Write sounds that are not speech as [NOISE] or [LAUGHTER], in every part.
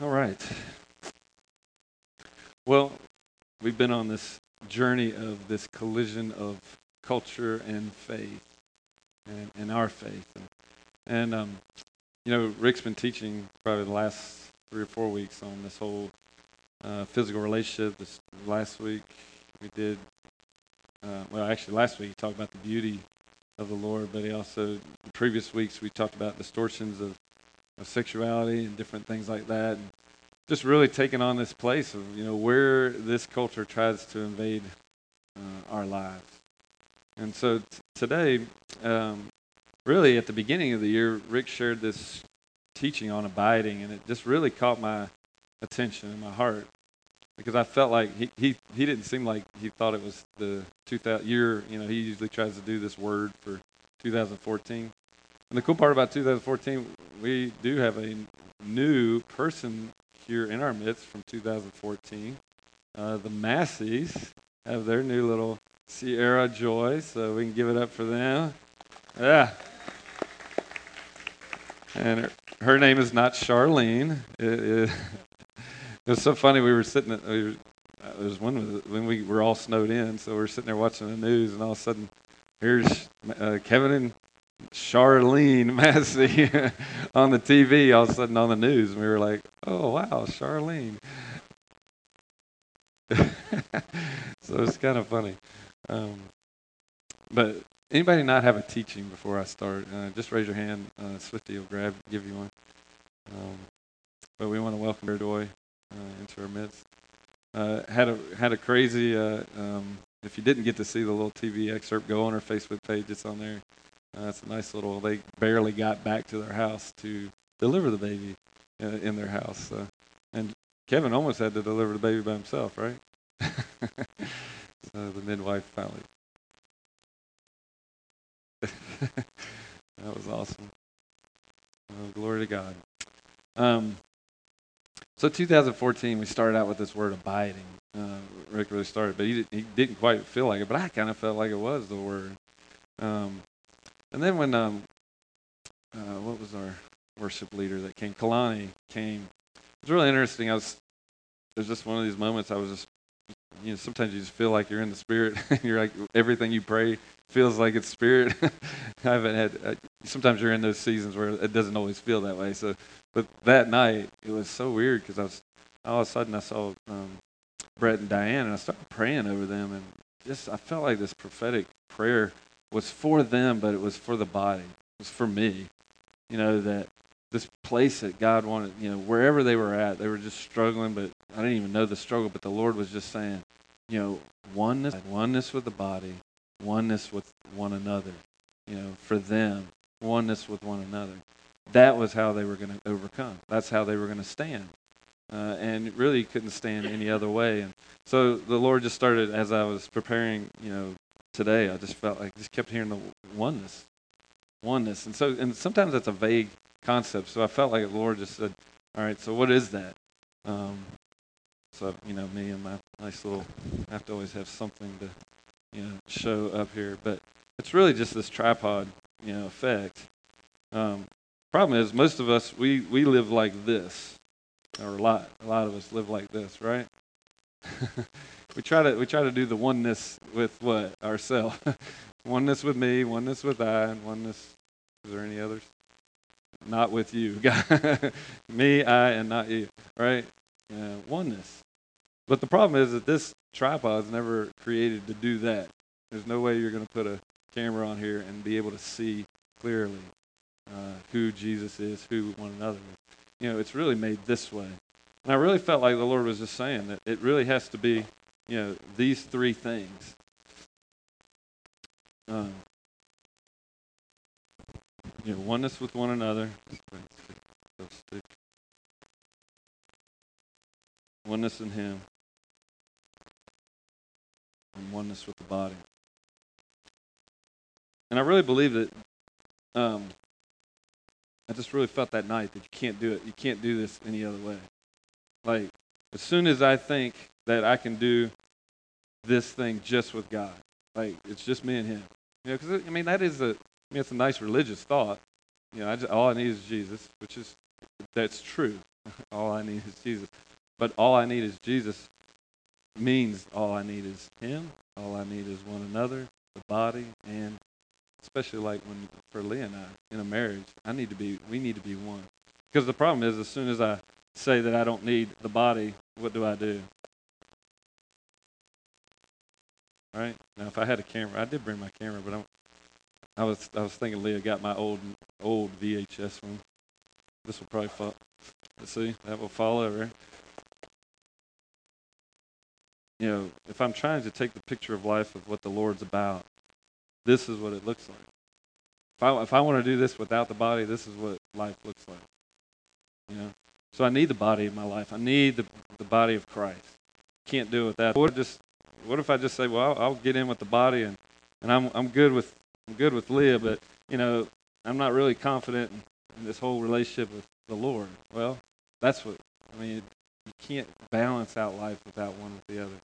All right. Well, we've been on this journey of this collision of culture and faith, and, and our faith. And, and um, you know, Rick's been teaching probably the last three or four weeks on this whole uh, physical relationship. This last week we did. Uh, well, actually, last week he talked about the beauty of the Lord, but he also, previous weeks, we talked about distortions of, of sexuality and different things like that. And just really taking on this place of, you know, where this culture tries to invade uh, our lives. And so t- today, um, really at the beginning of the year, Rick shared this teaching on abiding, and it just really caught my attention and my heart because I felt like he, he, he didn't seem like he thought it was the 2000 year. You know, he usually tries to do this word for 2014. And the cool part about 2014, we do have a new person here in our midst from 2014. Uh, the Massies have their new little Sierra Joy, so we can give it up for them. Yeah. And her, her name is not Charlene. It, it, [LAUGHS] it was so funny. We were sitting. At, we were, uh, one when we were all snowed in, so we were sitting there watching the news, and all of a sudden, here's uh, Kevin and Charlene [LAUGHS] Massey on the TV. All of a sudden, on the news, and we were like, "Oh wow, Charlene." [LAUGHS] so it's kind of funny. Um, but anybody not have a teaching before I start? Uh, just raise your hand. Uh, Swifty will grab, give you one. Um, but we want to welcome Erdoy uh, into our midst. Uh, had a had a crazy. Uh, um, if you didn't get to see the little TV excerpt, go on our Facebook page. It's on there. Uh, a nice little. They barely got back to their house to deliver the baby uh, in their house, uh, and Kevin almost had to deliver the baby by himself, right? [LAUGHS] so the midwife finally. [LAUGHS] that was awesome. Oh, glory to God. Um, so 2014, we started out with this word abiding. Uh, Rick really started, but he, did, he didn't quite feel like it, but I kind of felt like it was the word. Um, and then when, um, uh, what was our worship leader that came? Kalani came. It was really interesting. I was, was just one of these moments I was just, you know, sometimes you just feel like you're in the spirit. [LAUGHS] you're like, everything you pray feels like it's spirit. [LAUGHS] I haven't had, uh, sometimes you're in those seasons where it doesn't always feel that way. So but that night, it was so weird because I was all of a sudden I saw um, Brett and Diane, and I started praying over them, and just I felt like this prophetic prayer was for them, but it was for the body. It was for me. You know that this place that God wanted, you know, wherever they were at, they were just struggling, but I didn't even know the struggle. But the Lord was just saying, you know, oneness, oneness with the body, oneness with one another. You know, for them, oneness with one another that was how they were going to overcome. That's how they were going to stand. Uh, and really couldn't stand any other way. And so the Lord just started as I was preparing, you know, today. I just felt like I just kept hearing the oneness, oneness. And so, and sometimes that's a vague concept. So I felt like the Lord just said, "All right, so what is that?" Um, so you know, me and my nice little, I have to always have something to, you know, show up here. But it's really just this tripod, you know, effect. Um, Problem is, most of us we we live like this, or a lot a lot of us live like this, right? [LAUGHS] we try to we try to do the oneness with what ourselves, [LAUGHS] oneness with me, oneness with I, and oneness. Is there any others? Not with you, [LAUGHS] me, I, and not you, right? Yeah, oneness. But the problem is that this tripod is never created to do that. There's no way you're going to put a camera on here and be able to see clearly uh, who Jesus is, who one another is. You know, it's really made this way. And I really felt like the Lord was just saying that it really has to be, you know, these three things. Um, you know, oneness with one another. Oneness in Him. And oneness with the body. And I really believe that um, I just really felt that night that you can't do it. You can't do this any other way. Like, as soon as I think that I can do this thing just with God, like, it's just me and Him. You know, because, I mean, that is a, I mean, it's a nice religious thought. You know, I just, all I need is Jesus, which is, that's true. [LAUGHS] all I need is Jesus. But all I need is Jesus means all I need is Him. All I need is one another, the body, and especially like when for Leah and I in a marriage, I need to be. We need to be one. Because the problem is, as soon as I say that I don't need the body, what do I do? Right now, if I had a camera, I did bring my camera, but I'm, I was I was thinking Leah got my old old VHS one. This will probably fall. Let's see, that will fall over. You know, if I'm trying to take the picture of life of what the Lord's about, this is what it looks like. If I if I want to do this without the body, this is what life looks like. You know, so I need the body in my life. I need the the body of Christ. Can't do it without. What just what if I just say, well, I'll, I'll get in with the body and and I'm I'm good with I'm good with Leah, but you know, I'm not really confident in, in this whole relationship with the Lord. Well, that's what I mean. You can't balance out life without one with the other.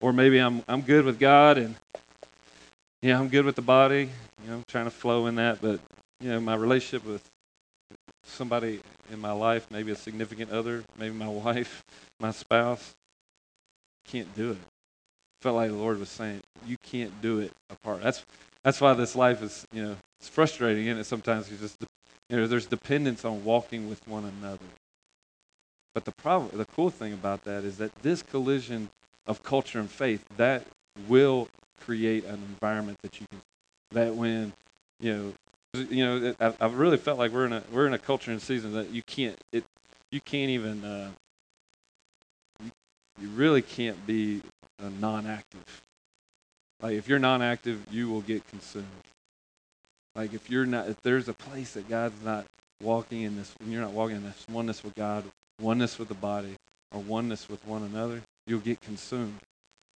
Or maybe I'm I'm good with God and yeah, I'm good with the body. You know, I'm trying to flow in that, but you know, my relationship with somebody in my life, maybe a significant other, maybe my [LAUGHS] wife, my spouse, can't do it. Felt like the Lord was saying, you can't do it apart. That's that's why this life is, you know, it's frustrating, and it sometimes you just, you know, there's dependence on walking with one another. But the problem, the cool thing about that is that this collision of culture and faith that will create an environment that you can, that when, you know, you know, I, I've really felt like we're in a we're in a culture and season that you can't it, you can't even, uh, you, you really can't be a non-active like if you're non-active, you will get consumed. Like if you're not, if there's a place that God's not walking in this, and you're not walking in this oneness with God, oneness with the body, or oneness with one another, you'll get consumed.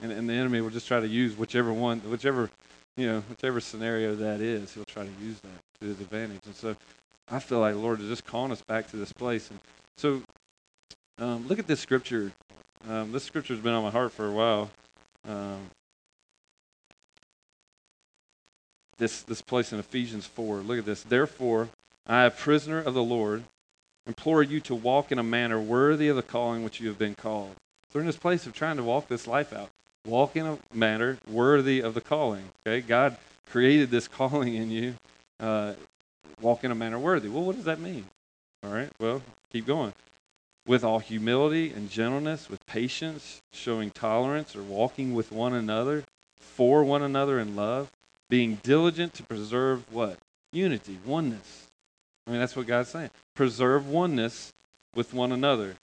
And, and the enemy will just try to use whichever one, whichever, you know, whichever scenario that is, he'll try to use that to his advantage. And so I feel like Lord is just calling us back to this place. And so um, look at this scripture. Um, this scripture has been on my heart for a while. Um, this, this place in Ephesians 4. Look at this. Therefore, I, a prisoner of the Lord, implore you to walk in a manner worthy of the calling which you have been called. So, in this place of trying to walk this life out, walk in a manner worthy of the calling. Okay, God created this [LAUGHS] calling in you. Uh, walk in a manner worthy. Well, what does that mean? All right. Well, keep going. With all humility and gentleness, with patience, showing tolerance or walking with one another, for one another in love, being diligent to preserve what? Unity, oneness. I mean, that's what God's saying. Preserve oneness with one another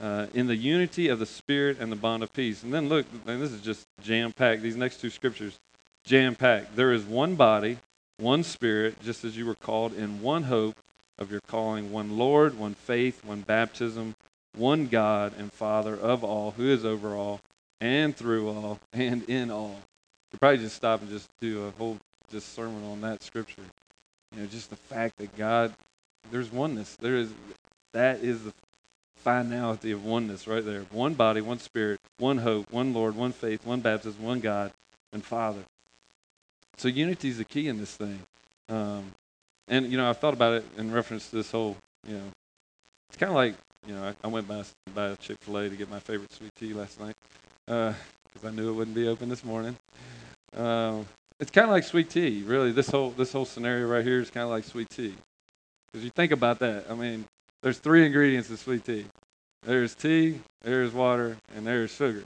uh, in the unity of the Spirit and the bond of peace. And then look, and this is just jam packed. These next two scriptures, jam packed. There is one body, one Spirit, just as you were called in one hope of your calling, one Lord, one faith, one baptism, one God and Father of all, who is over all, and through all, and in all could probably just stop and just do a whole just sermon on that scripture. You know, just the fact that God, there's oneness. There is that is the finality of oneness right there. One body, one spirit, one hope, one Lord, one faith, one baptism, one God and Father. So unity is the key in this thing. Um, and you know, I thought about it in reference to this whole. You know, it's kind of like you know, I, I went by by Chick fil A to get my favorite sweet tea last night because uh, I knew it wouldn't be open this morning. Um, it's kind of like sweet tea, really. This whole this whole scenario right here is kind of like sweet tea, because you think about that. I mean, there's three ingredients in sweet tea. There's tea, there's water, and there's sugar.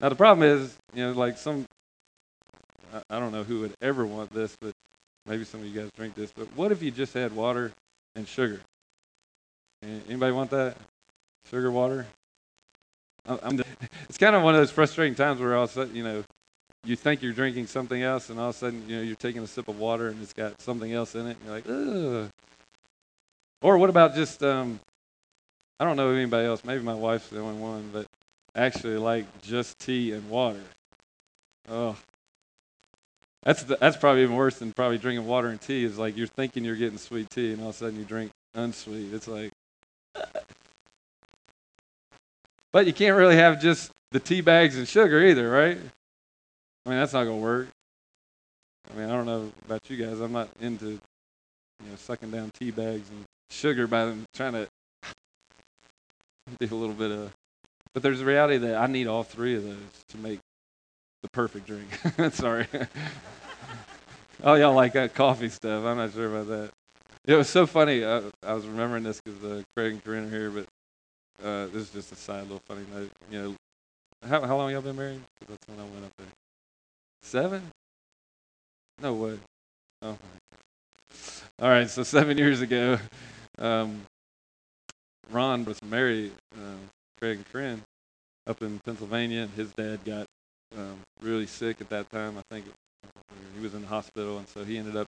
Now the problem is, you know, like some, I, I don't know who would ever want this, but maybe some of you guys drink this. But what if you just had water and sugar? Anybody want that? Sugar water? I'm, [LAUGHS] it's kind of one of those frustrating times where all of a sudden, you know, you think you're drinking something else, and all of a sudden, you know, you're taking a sip of water and it's got something else in it. And you're like, ugh. Or what about just, um, I don't know anybody else. Maybe my wife's the only one, but actually like just tea and water. Oh, that's the, that's probably even worse than probably drinking water and tea. Is like you're thinking you're getting sweet tea, and all of a sudden you drink unsweet. It's like, [LAUGHS] but you can't really have just the tea bags and sugar either, right? I mean, that's not to work. I mean, I don't know about you guys. I'm not into, you know, sucking down tea bags and sugar by trying to. do a little bit of. But there's a reality that I need all three of those to make the perfect drink. [LAUGHS] Sorry. [LAUGHS] oh, y'all like that coffee stuff? I'm not sure about that. It was so funny. I, I was remembering this because uh, Craig and Corinne are here, but uh, this is just a side little funny note. You know, how how long y'all been married? that's when I went up there. Seven? No way. Oh. All right. So seven years ago, um, Ron was married uh, Craig and Corinne up in Pennsylvania. and His dad got um, really sick at that time. I think he was in the hospital, and so he ended up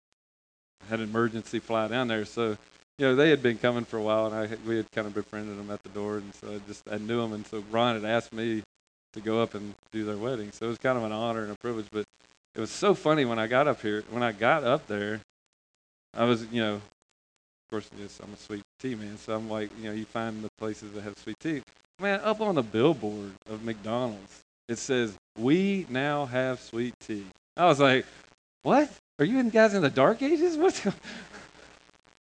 had an emergency fly down there. So, you know, they had been coming for a while, and I we had kind of befriended them at the door, and so I just I knew them, and so Ron had asked me to go up and do their wedding. So it was kind of an honor and a privilege. But it was so funny when I got up here. When I got up there, I was, you know, course, yes, I'm a sweet tea man, so I'm like, you know, you find the places that have sweet tea. Man, up on the billboard of McDonald's, it says, "We now have sweet tea." I was like, "What? Are you guys in the dark ages? What's [LAUGHS] go-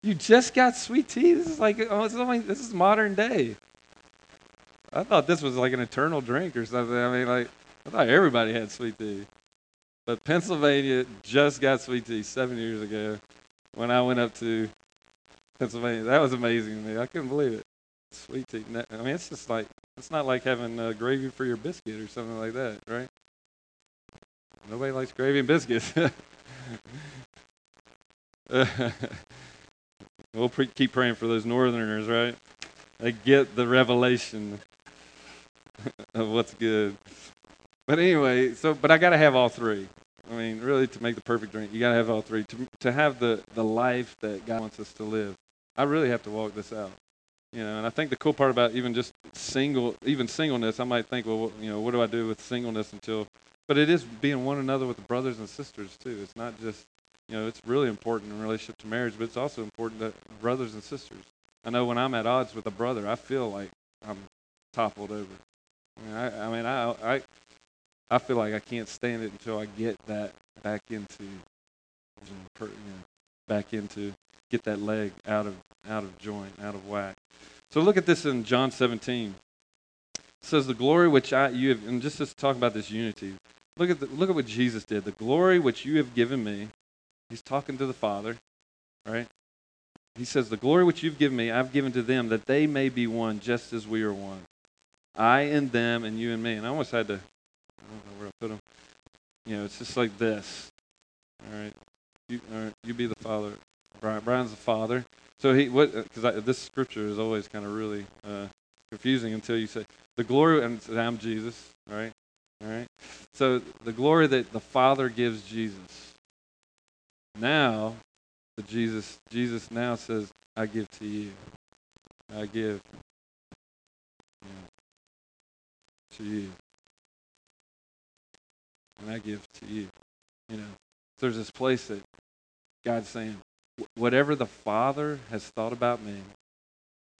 you just got sweet tea? This is like, oh, only, this is modern day." I thought this was like an eternal drink or something. I mean, like, I thought everybody had sweet tea. But Pennsylvania just got sweet tea seven years ago when I went up to Pennsylvania. That was amazing to me. I couldn't believe it. Sweet tea. I mean, it's just like, it's not like having uh, gravy for your biscuit or something like that, right? Nobody likes gravy and biscuits. [LAUGHS] we'll pre- keep praying for those northerners, right? They get the revelation [LAUGHS] of what's good. But anyway, so but I got to have all three. I mean, really, to make the perfect drink, you got to have all three. To to have the the life that God wants us to live, I really have to walk this out. You know, and I think the cool part about even just single, even singleness, I might think, well, you know, what do I do with singleness until? But it is being one another with the brothers and sisters too. It's not just, you know, it's really important in relationship to marriage, but it's also important that brothers and sisters. I know when I'm at odds with a brother, I feel like I'm toppled over. I mean, I, I mean, I, I, I feel like I can't stand it until I get that back into, you know, per- you know, back into, get that leg out of out of joint, out of whack. So look at this in John 17. It says the glory which I you have, and just to talk about this unity. Look at the, look at what Jesus did. The glory which you have given me. He's talking to the Father, right? He says, The glory which you've given me, I've given to them, that they may be one just as we are one. I and them, and you and me. And I almost had to, I don't know where I put them. You know, it's just like this. All right. You, you be the Father. Brian, Brian's the Father. So he, what, because this scripture is always kind of really uh, confusing until you say, the glory, and I'm Jesus, right? All right. So the glory that the Father gives Jesus. Now, the Jesus, Jesus now says, I give to you. I give you know, to you. And I give to you. You know, there's this place that God's saying, whatever the Father has thought about me,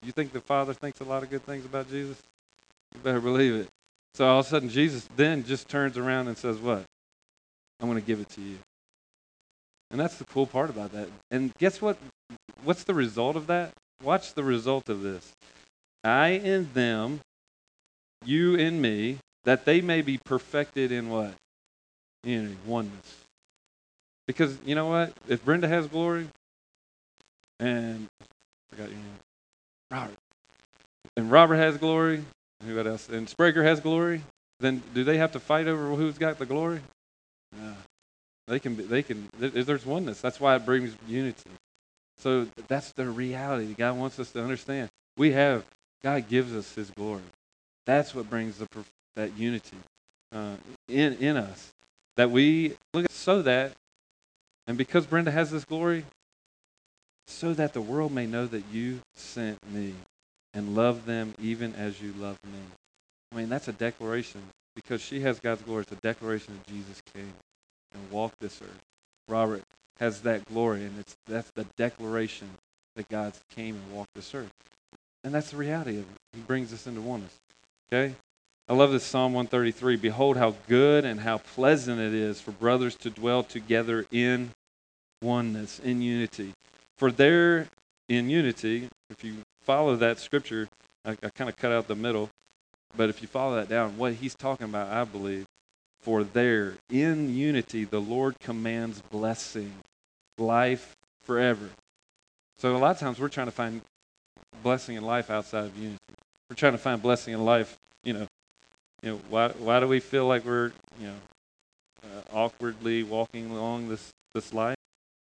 you think the Father thinks a lot of good things about Jesus? You better believe it. So all of a sudden, Jesus then just turns around and says, What? I'm going to give it to you. And that's the cool part about that. And guess what? What's the result of that? Watch the result of this. I in them, you in me, that they may be perfected in what? Unity, oneness. Because you know what? If Brenda has glory, and I forgot your name, Robert, and Robert has glory, and who else? And Spraker has glory. Then do they have to fight over who's got the glory? No. They can. Be, they can. There's oneness. That's why it brings unity. So that's the reality God wants us to understand. We have God gives us His glory. That's what brings the that unity uh, in in us. That we look at so that, and because Brenda has this glory, so that the world may know that you sent me and love them even as you love me. I mean, that's a declaration because she has God's glory. It's a declaration that Jesus came and walked this earth. Robert has that glory, and it's that's the declaration that God came and walked this earth. And that's the reality of it. He brings us into oneness. Okay? I love this Psalm 133. Behold, how good and how pleasant it is for brothers to dwell together in oneness, in unity. For there, in unity, if you follow that scripture, I, I kind of cut out the middle. But if you follow that down, what he's talking about, I believe, for there in unity, the Lord commands blessing, life forever. So a lot of times we're trying to find blessing in life outside of unity. We're trying to find blessing in life, you know. You know, why why do we feel like we're, you know, uh, awkwardly walking along this this life?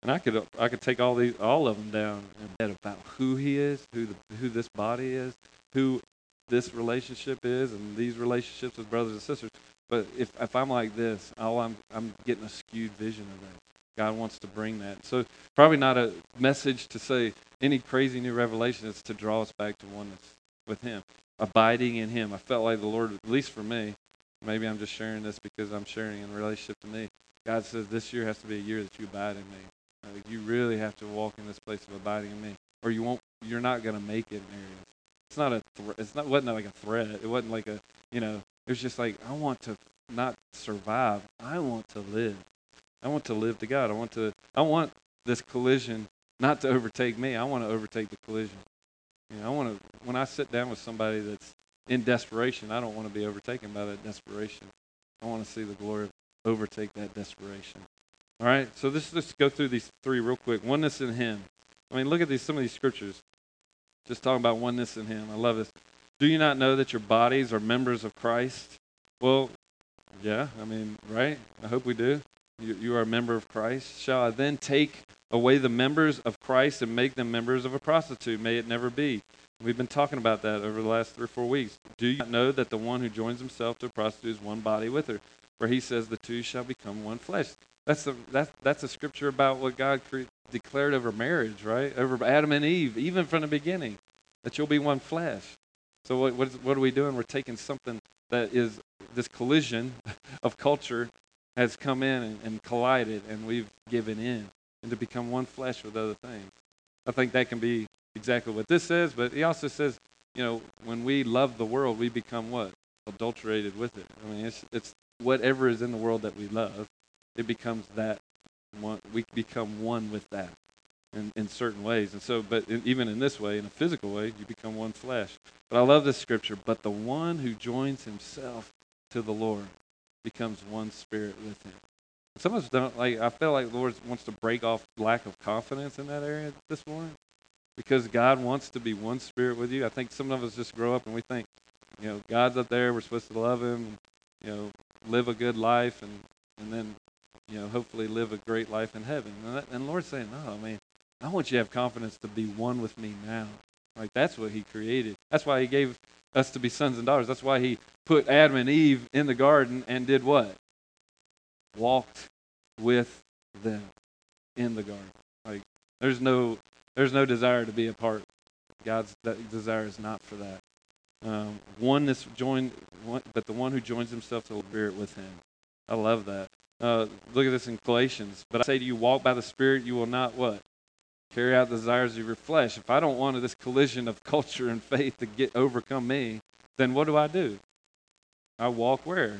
And I could I could take all these all of them down and about who he is, who the who this body is, who this relationship is, and these relationships with brothers and sisters. But if if I'm like this, all I'm I'm getting a skewed vision of that. God wants to bring that. So probably not a message to say any crazy new revelation. It's to draw us back to oneness with Him, abiding in Him. I felt like the Lord, at least for me, maybe I'm just sharing this because I'm sharing in relationship to me. God says this year has to be a year that you abide in me. Like you really have to walk in this place of abiding in me, or you won't. You're not going to make it in areas. It's not a. Th- it's not. wasn't like a threat. It wasn't like a. You know. It was just like I want to not survive. I want to live. I want to live to God. I want to I want this collision not to overtake me. I want to overtake the collision. You know, I want to when I sit down with somebody that's in desperation, I don't want to be overtaken by that desperation. I want to see the glory overtake that desperation. All right, so this let's go through these three real quick. Oneness in Him. I mean, look at these some of these scriptures. Just talking about oneness in Him. I love this. Do you not know that your bodies are members of Christ? Well, yeah, I mean, right? I hope we do. You, you are a member of Christ. Shall I then take away the members of Christ and make them members of a prostitute? May it never be. We've been talking about that over the last three or four weeks. Do you not know that the one who joins himself to a prostitute is one body with her? For he says the two shall become one flesh. That's a that's that's a scripture about what God cre- declared over marriage, right? Over Adam and Eve, even from the beginning, that you'll be one flesh. So what what, is, what are we doing? We're taking something that is this collision [LAUGHS] of culture has come in and, and collided, and we've given in and to become one flesh with other things. I think that can be exactly what this says, but he also says, you know, when we love the world, we become what? Adulterated with it. I mean, it's, it's whatever is in the world that we love, it becomes that one, we become one with that in, in certain ways. And so, but in, even in this way, in a physical way, you become one flesh. But I love this scripture. But the one who joins himself to the Lord becomes one spirit with him. Some of us don't like. I feel like the Lord wants to break off lack of confidence in that area this morning, because God wants to be one spirit with you. I think some of us just grow up and we think, you know, God's up there. We're supposed to love Him, you know, live a good life, and and then, you know, hopefully live a great life in heaven. And, that, and Lord's saying, no, I mean, I want you to have confidence to be one with me now. Like that's what He created. That's why He gave us to be sons and daughters. That's why He put Adam and Eve in the garden and did what? Walked with them in the garden. Like there's no there's no desire to be apart. God's desire is not for that. Um, one that's joined, one, but the one who joins himself to the Spirit with him. I love that. Uh, look at this in Galatians. But I say to you, walk by the Spirit, you will not what? Carry out the desires of your flesh. If I don't want this collision of culture and faith to get overcome me, then what do I do? I walk where?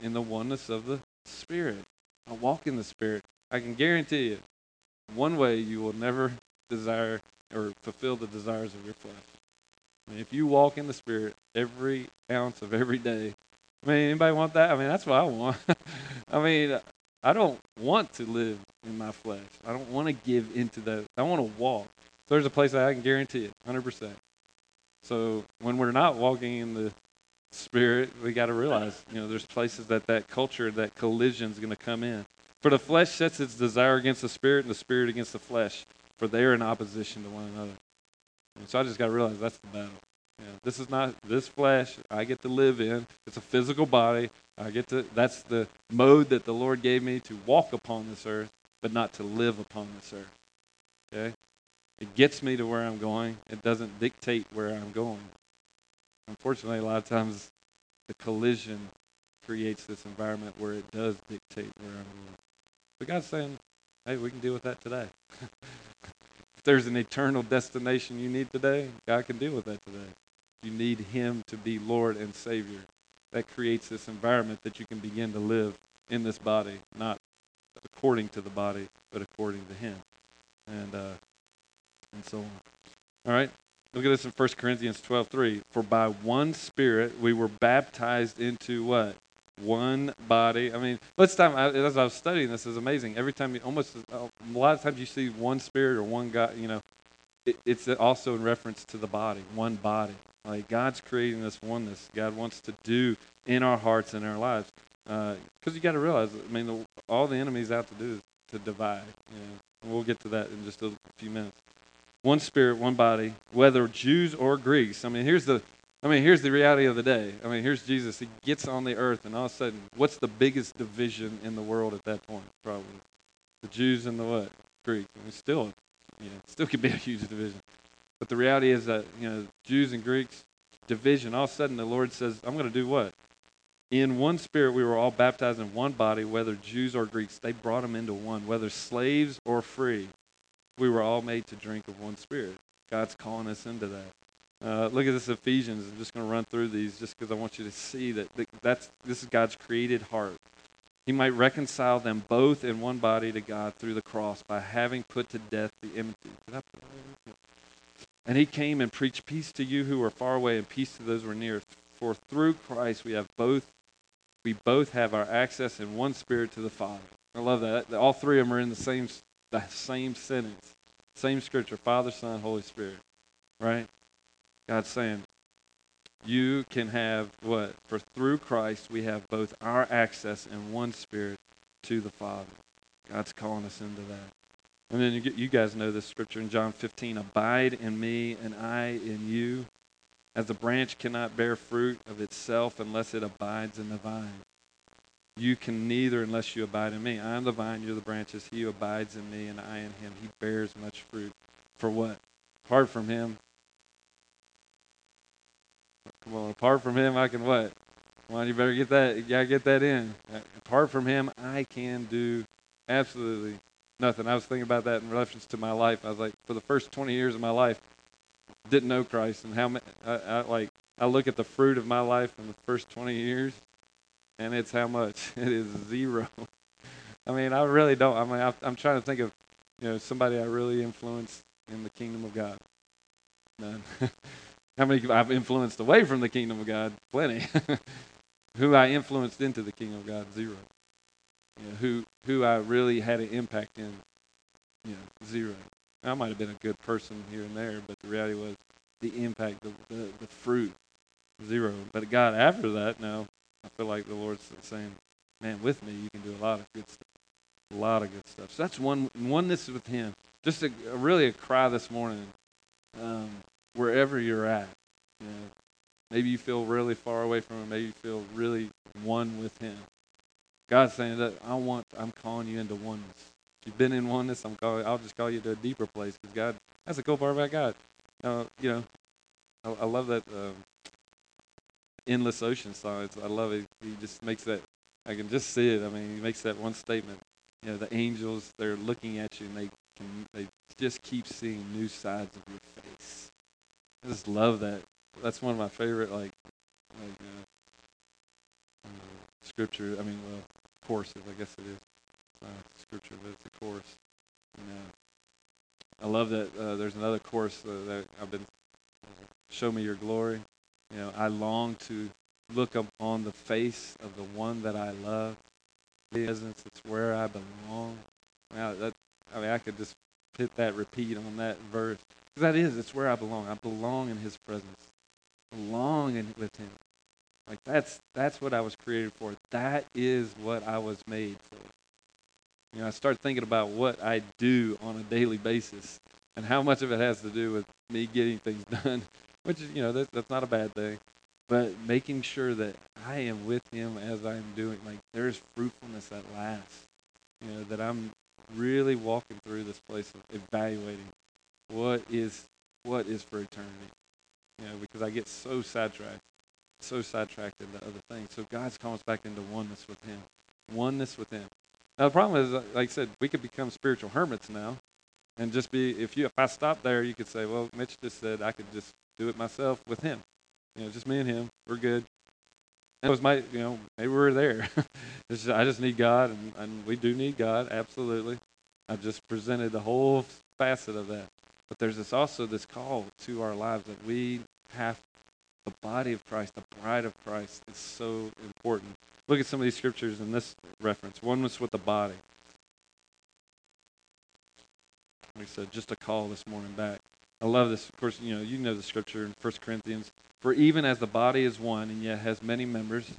In the oneness of the Spirit. I walk in the Spirit. I can guarantee you, one way you will never desire or fulfill the desires of your flesh. I mean, if you walk in the Spirit every ounce of every day, I mean, anybody want that? I mean, that's what I want. [LAUGHS] I mean, I don't want to live in my flesh. I don't want to give into that. I want to walk. So there's a place that I can guarantee it, 100%. So when we're not walking in the spirit, we got to realize, you know, there's places that that culture, that collision is going to come in. For the flesh sets its desire against the spirit, and the spirit against the flesh, for they are in opposition to one another. And so I just got to realize that's the battle. This is not this flesh I get to live in. It's a physical body. I get to. That's the mode that the Lord gave me to walk upon this earth, but not to live upon this earth. Okay, it gets me to where I'm going. It doesn't dictate where I'm going. Unfortunately, a lot of times the collision creates this environment where it does dictate where I'm going. But God's saying, hey, we can deal with that today. [LAUGHS] if there's an eternal destination you need today, God can deal with that today. You need Him to be Lord and Savior. That creates this environment that you can begin to live in this body, not according to the body, but according to Him. And uh, and so on. All right. Look at this in 1 Corinthians 12 3. For by one Spirit we were baptized into what? One body. I mean, most time I, as I was studying this is amazing. Every time you almost a lot of times you see one Spirit or one God. You know, it, it's also in reference to the body, one body. Like God's creating this oneness. God wants to do in our hearts and our lives. Because uh, you got to realize, I mean, the, all the enemy's out to do is to divide. You know, we'll get to that in just a few minutes. One spirit, one body, whether Jews or Greeks. I mean, here's the, I mean, here's the reality of the day. I mean, here's Jesus. He gets on the earth, and all of a sudden, what's the biggest division in the world at that point? Probably the Jews and the what? Greeks. I mean, still, you know, still could be a huge division. But the reality is that you know, Jews and Greeks division. All of a sudden, the Lord says, "I'm going to do what? in one spirit we were all baptized in one body, whether Jews or Greeks. They brought them into one, whether slaves or free. We were all made to drink of one spirit. God's calling us into that. Uh, look at this Ephesians. I'm just going to run through these just because I want you to see that that's this is God's created heart. He might reconcile them both in one body to God through the cross by having put to death the enmity. And he came and preached peace to you who are far away and peace to those who are near. For through Christ we have both we both have our access in one spirit to the Father. I love that. All three of them are in the same the same sentence, same scripture: Father, Son, Holy Spirit. Right? God's saying, you can have what? For through Christ we have both our access and one spirit to the Father. God's calling us into that. And then you, get, you guys know this scripture in John 15 Abide in me, and I in you. As a branch cannot bear fruit of itself unless it abides in the vine. You can neither unless you abide in me. I am the vine, you're the branches. He who abides in me and I in him, he bears much fruit. For what? Apart from him, come on, apart from him, I can what? On, you better get that, you gotta get that in. Apart from him, I can do absolutely nothing. I was thinking about that in reference to my life. I was like, for the first 20 years of my life, didn't know Christ and how I, I like I look at the fruit of my life in the first 20 years, and it's how much [LAUGHS] it is zero. I mean, I really don't. I mean, I'm trying to think of you know somebody I really influenced in the kingdom of God. None. [LAUGHS] how many I've influenced away from the kingdom of God? Plenty. [LAUGHS] who I influenced into the kingdom of God? Zero. You know, who who I really had an impact in? You know, zero. I might have been a good person here and there, but the reality was the impact, the, the, the fruit, zero. But God, after that, now I feel like the Lord's saying, "Man, with me, you can do a lot of good stuff, a lot of good stuff." So that's one oneness with Him. Just a, a really a cry this morning, um, wherever you're at. You know, maybe you feel really far away from Him. Maybe you feel really one with Him. God's saying that I want. I'm calling you into oneness you've been in oneness, I'm calling, I'll just call you to a deeper place because God, that's a cool part about God. Uh, you know, I, I love that um, endless ocean. It's, I love it. He just makes that. I can just see it. I mean, he makes that one statement. You know, the angels they're looking at you and they can they just keep seeing new sides of your face. I just love that. That's one of my favorite like like uh, uh, scripture. I mean, well, courses. I guess it is uh, scripture, but it's a course. You know, I love that uh, there's another course uh, that I've been, Show Me Your Glory. You know, I long to look upon the face of the one that I love. Presence, it's where I belong. Now, that, I mean, I could just hit that repeat on that verse. Because that is, it's where I belong. I belong in his presence. Belong in, with him. Like that's that's what I was created for. That is what I was made for. You know, I start thinking about what I do on a daily basis and how much of it has to do with me getting things [LAUGHS] done, which is, you know, that, that's not a bad thing. But making sure that I am with Him as I'm doing, like there's fruitfulness that lasts. You know, that I'm really walking through this place of evaluating what is what is for eternity. You know, because I get so sidetracked, so sidetracked into other things. So God's calling us back into oneness with Him, oneness with Him. Now the problem is, like I said, we could become spiritual hermits now, and just be. If you, if I stop there, you could say, well, Mitch just said I could just do it myself with him. You know, just me and him. We're good. And it was my, you know, maybe we're there. [LAUGHS] just, I just need God, and, and we do need God, absolutely. I just presented the whole facet of that. But there's this also this call to our lives that we have the body of Christ, the bride of Christ is so important. Look at some of these scriptures in this reference. One was with the body. I said, just a call this morning back. I love this. Of course, you know, you know the scripture in 1 Corinthians. For even as the body is one and yet has many members,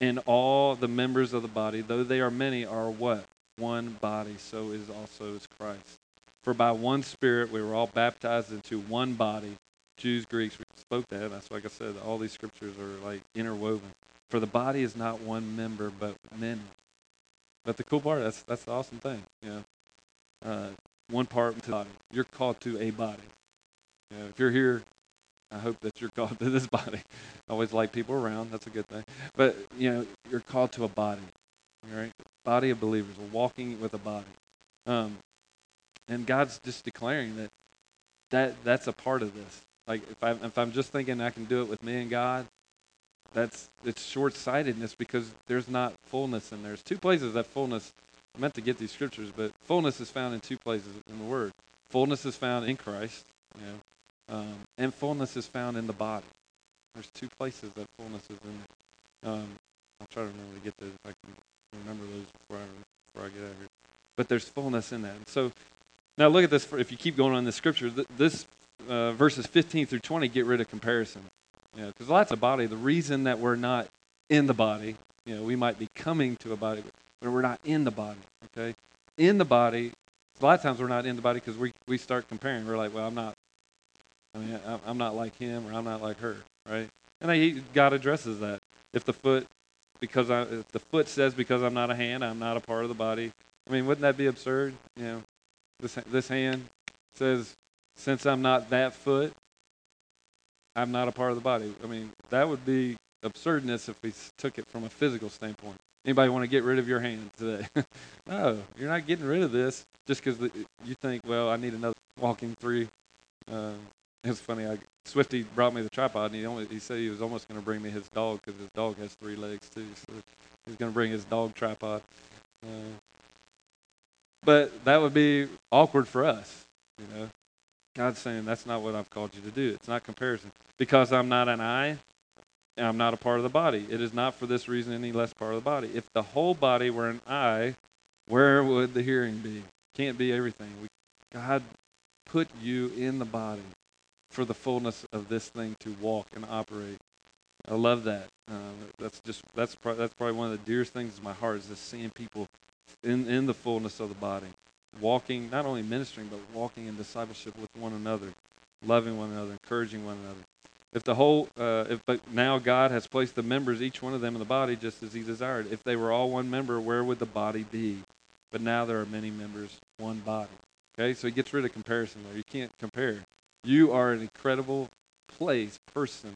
and all the members of the body, though they are many, are what? One body, so is also is Christ. For by one Spirit we were all baptized into one body, Jews, Greeks. We spoke that. That's like I said, all these scriptures are like interwoven. For the body is not one member, but many. But the cool part, that's that's the awesome thing. You know, uh, one part to the body. You're called to a body. You know, if you're here, I hope that you're called to this [LAUGHS] body. I always like people around. That's a good thing. But you know, you're called to a body. All right, body of believers, walking with a body. Um, and God's just declaring that that that's a part of this. Like if I if I'm just thinking I can do it with me and God, that's it's short sightedness because there's not fullness in there. There's two places that fullness. I meant to get these scriptures, but fullness is found in two places in the Word. Fullness is found in Christ, you know, um, and fullness is found in the body. There's two places that fullness is in. Um, I'll try to remember to get those if I can remember those before I before I get out of here. But there's fullness in that. And so now look at this. If you keep going on the scripture, this uh, verses 15 through 20 get rid of comparison. Know, because lots of body. The reason that we're not in the body, you know, we might be coming to a body, but we're not in the body. Okay, in the body. A lot of times we're not in the body because we we start comparing. We're like, well, I'm not. I mean, I'm not like him or I'm not like her, right? And I, God addresses that. If the foot, because I, if the foot says because I'm not a hand, I'm not a part of the body. I mean, wouldn't that be absurd? You know, this this hand says since I'm not that foot, I'm not a part of the body. I mean, that would be absurdness if we took it from a physical standpoint. Anybody want to get rid of your hand today? [LAUGHS] no, you're not getting rid of this just because you think, well, I need another walking three. Uh, it's funny. I, Swifty brought me the tripod, and he only he said he was almost going to bring me his dog because his dog has three legs too. So he's going to bring his dog tripod. Uh, but that would be awkward for us, you know. God's saying that's not what I've called you to do. It's not comparison. Because I'm not an eye, I'm not a part of the body. It is not for this reason any less part of the body. If the whole body were an eye, where would the hearing be? Can't be everything. We, God put you in the body for the fullness of this thing to walk and operate. I love that. Uh, that's just that's pro- that's probably one of the dearest things in my heart is just seeing people in in the fullness of the body walking, not only ministering, but walking in discipleship with one another, loving one another, encouraging one another. If the whole, uh, if but now God has placed the members, each one of them in the body, just as He desired. If they were all one member, where would the body be? But now there are many members, one body. Okay, so He gets rid of comparison there. You can't compare. You are an incredible place, person,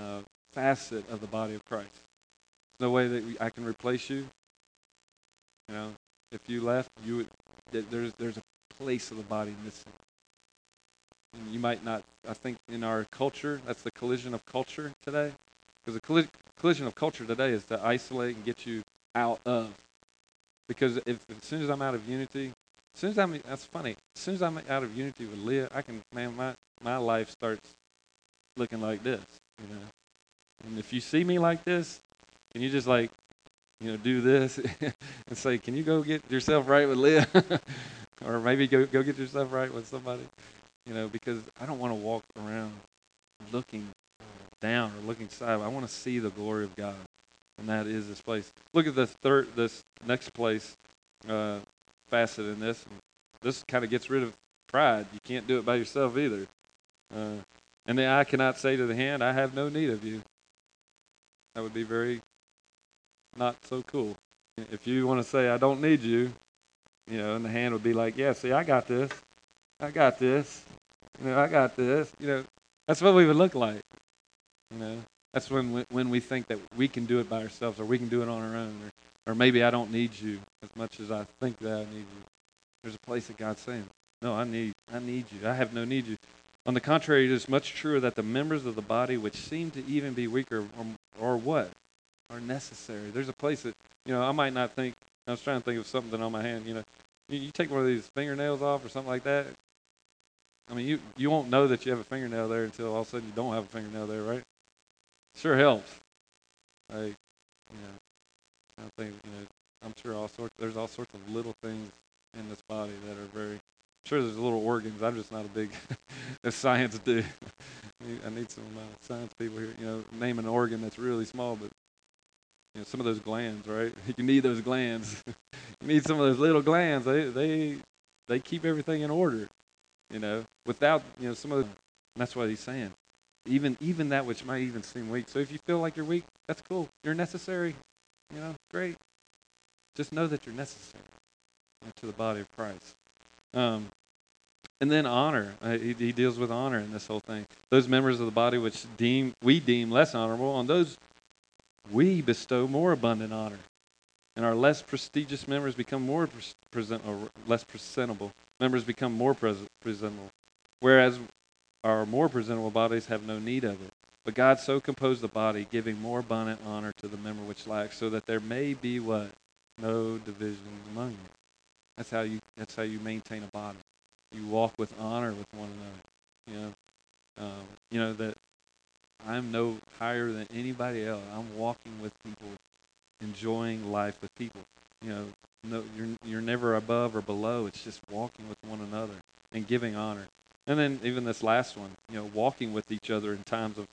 uh, facet of the body of Christ. No way that I can replace you. You know, if you left, you would there's there's a place of the body missing. You might not. I think in our culture, that's the collision of culture today. Because the colli- collision of culture today is to isolate and get you out of. Because if as soon as I'm out of unity, as soon as I'm that's funny. As soon as I'm out of unity with Leah, I can man my my life starts looking like this. You know. And if you see me like this, can you just like you know, do this [LAUGHS] and say, "Can you go get yourself right with Leah?" [LAUGHS] or maybe go go get yourself right with somebody, you know, because I don't want to walk around looking down or looking side. I want to see the glory of God, and that is this place. Look at the third, this next place uh, facet in this. This kind of gets rid of pride. You can't do it by yourself either. Uh, and the eye cannot say to the hand, "I have no need of you." That would be very not so cool. If you want to say, I don't need you, you know, and the hand would be like, yeah, see, I got this. I got this. You know, I got this. You know, that's what we would look like. You know, that's when we, when we think that we can do it by ourselves or we can do it on our own or, or maybe I don't need you as much as I think that I need you. There's a place that God's saying, no, I need, I need you. I have no need you. On the contrary, it is much truer that the members of the body which seem to even be weaker or, or what? are necessary. There's a place that, you know, I might not think, I was trying to think of something on my hand, you know, you, you take one of these fingernails off or something like that, I mean, you you won't know that you have a fingernail there until all of a sudden you don't have a fingernail there, right? Sure helps. Like, you know, I think you know, I'm sure all sorts. There's all sorts of little things in this body that are very. I'm sure there's little organs. I'm just not a big [LAUGHS] science do. [LAUGHS] I need some uh, science people here. You know, name an organ that's really small, but you know, some of those glands, right? [LAUGHS] You need those glands. you need some of those little glands. They they they keep everything in order. You know, without you know some of the, that's what he's saying. Even even that which might even seem weak. So if you feel like you're weak, that's cool. You're necessary. You know, great. Just know that you're necessary to the body of Christ. Um, and then honor. Uh, he, he, deals with honor in this whole thing. Those members of the body which deem we deem less honorable, on those we bestow more abundant honor. And our less prestigious members become more present or less presentable. Members become more pres- presentable. Whereas our more presentable bodies have no need of it. But God so composed the body, giving more abundant honor to the member which lacks, so that there may be what? No divisions among you. That's how you that's how you maintain a body. You walk with honor with one another. You know, um, you know that I'm no higher than anybody else. I'm walking with people, enjoying life with people. You know, no, you're you're never above or below. It's just walking with one another and giving honor. And then even this last one, you know, walking with each other in times of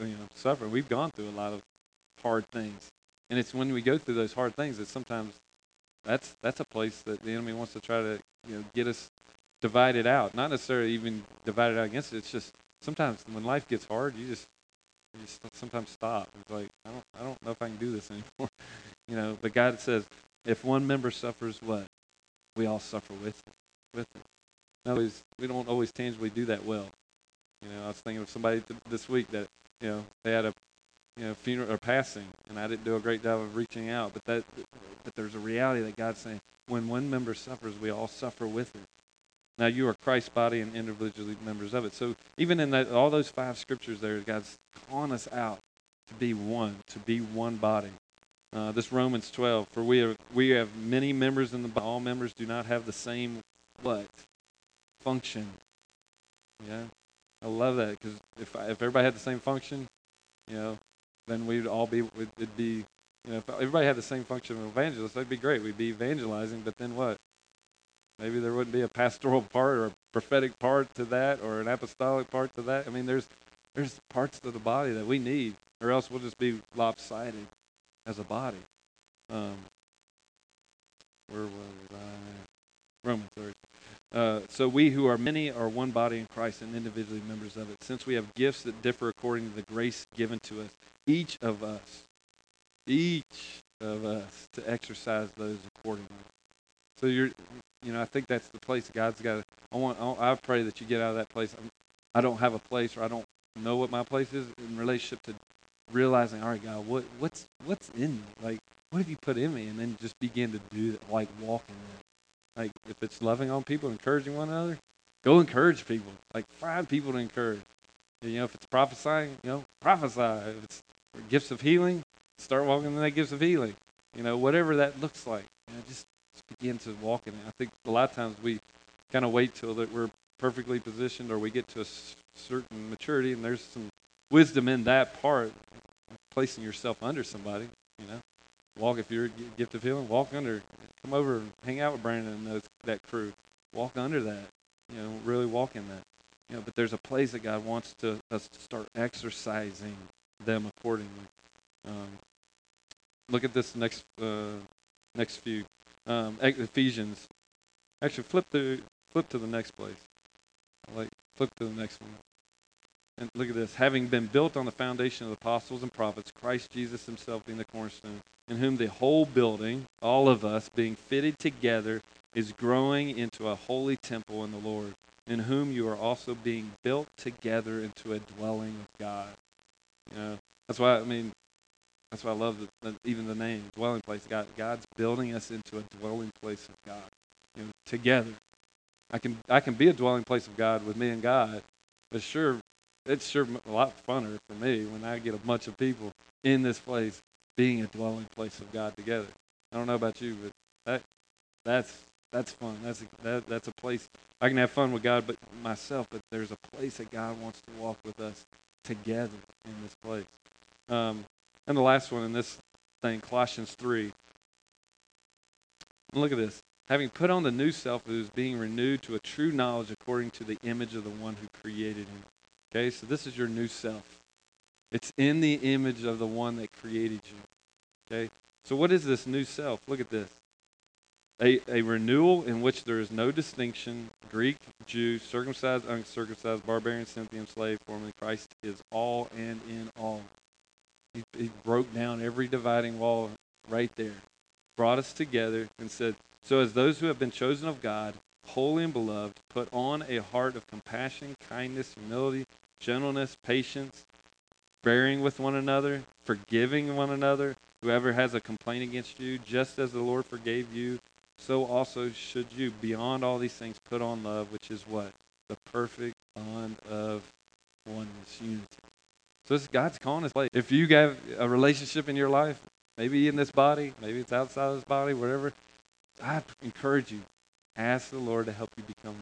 you know suffering. We've gone through a lot of hard things, and it's when we go through those hard things that sometimes that's that's a place that the enemy wants to try to you know get us divided out. Not necessarily even divided out against it. It's just sometimes when life gets hard, you just you sometimes stop. It's like I don't I don't know if I can do this anymore. [LAUGHS] you know, but God says if one member suffers, what we all suffer with it, with it. Now, we don't always tangibly do that well. You know, I was thinking of somebody th- this week that you know they had a you know funeral or passing, and I didn't do a great job of reaching out. But that, but there's a reality that God's saying when one member suffers, we all suffer with it. Now you are Christ's body and individually members of it. So even in that, all those five scriptures there, God's calling us out to be one, to be one body. Uh, this Romans 12, for we have we have many members in the body. All members do not have the same what function. Yeah, I love that because if if everybody had the same function, you know, then we'd all be it'd be you know if everybody had the same function of evangelist, that'd be great. We'd be evangelizing, but then what? Maybe there wouldn't be a pastoral part or a prophetic part to that or an apostolic part to that. I mean, there's there's parts of the body that we need, or else we'll just be lopsided as a body. Um, where was I? Romans, sorry. Uh, so we who are many are one body in Christ and individually members of it. Since we have gifts that differ according to the grace given to us, each of us, each of us, to exercise those accordingly. So you're, you know, I think that's the place God's got. I want. I pray that you get out of that place. I don't have a place, or I don't know what my place is in relationship to realizing, all right, God, what what's what's in me? Like, what have you put in me? And then just begin to do that, like walking in. Like if it's loving on people, encouraging one another, go encourage people. Like find people to encourage. You know, if it's prophesying, you know, prophesy. If it's gifts of healing, start walking in that gifts of healing. You know, whatever that looks like. You know, just begin to walk in it. I think a lot of times we kind of wait till that we're perfectly positioned or we get to a certain maturity and there's some wisdom in that part placing yourself under somebody you know walk if you're a gift of healing walk under come over and hang out with Brandon and those, that crew. Walk under that, you know, really walk in that. You know, but there's a place that God wants to us to start exercising them accordingly. Um, look at this next uh, next few um, Ephesians. Actually, flip to flip to the next place. I like flip to the next one. And look at this. Having been built on the foundation of the apostles and prophets, Christ Jesus himself being the cornerstone, in whom the whole building, all of us, being fitted together, is growing into a holy temple in the Lord, in whom you are also being built together into a dwelling of God. You know, that's why I mean, that's why I love the, even the name dwelling place. God, God's building us into a dwelling place of God. You know, together. I can I can be a dwelling place of God with me and God, but sure, it's sure a lot funner for me when I get a bunch of people in this place being a dwelling place of God together. I don't know about you, but that that's that's fun. That's a, that, that's a place I can have fun with God, but myself. But there's a place that God wants to walk with us together in this place. Um, and the last one in this thing, Colossians three. Look at this. Having put on the new self who is being renewed to a true knowledge according to the image of the one who created him. Okay, so this is your new self. It's in the image of the one that created you. Okay, so what is this new self? Look at this. A, a renewal in which there is no distinction Greek, Jew, circumcised, uncircumcised, barbarian, Scythian, slave, formerly Christ is all and in all. He, he broke down every dividing wall right there, brought us together, and said, So, as those who have been chosen of God, holy and beloved, put on a heart of compassion, kindness, humility, gentleness, patience, bearing with one another, forgiving one another. Whoever has a complaint against you, just as the Lord forgave you, so also should you. Beyond all these things, put on love, which is what? The perfect bond of oneness, unity. So this God's calling us. If you have a relationship in your life, maybe in this body, maybe it's outside of this body, whatever, I encourage you. Ask the Lord to help you become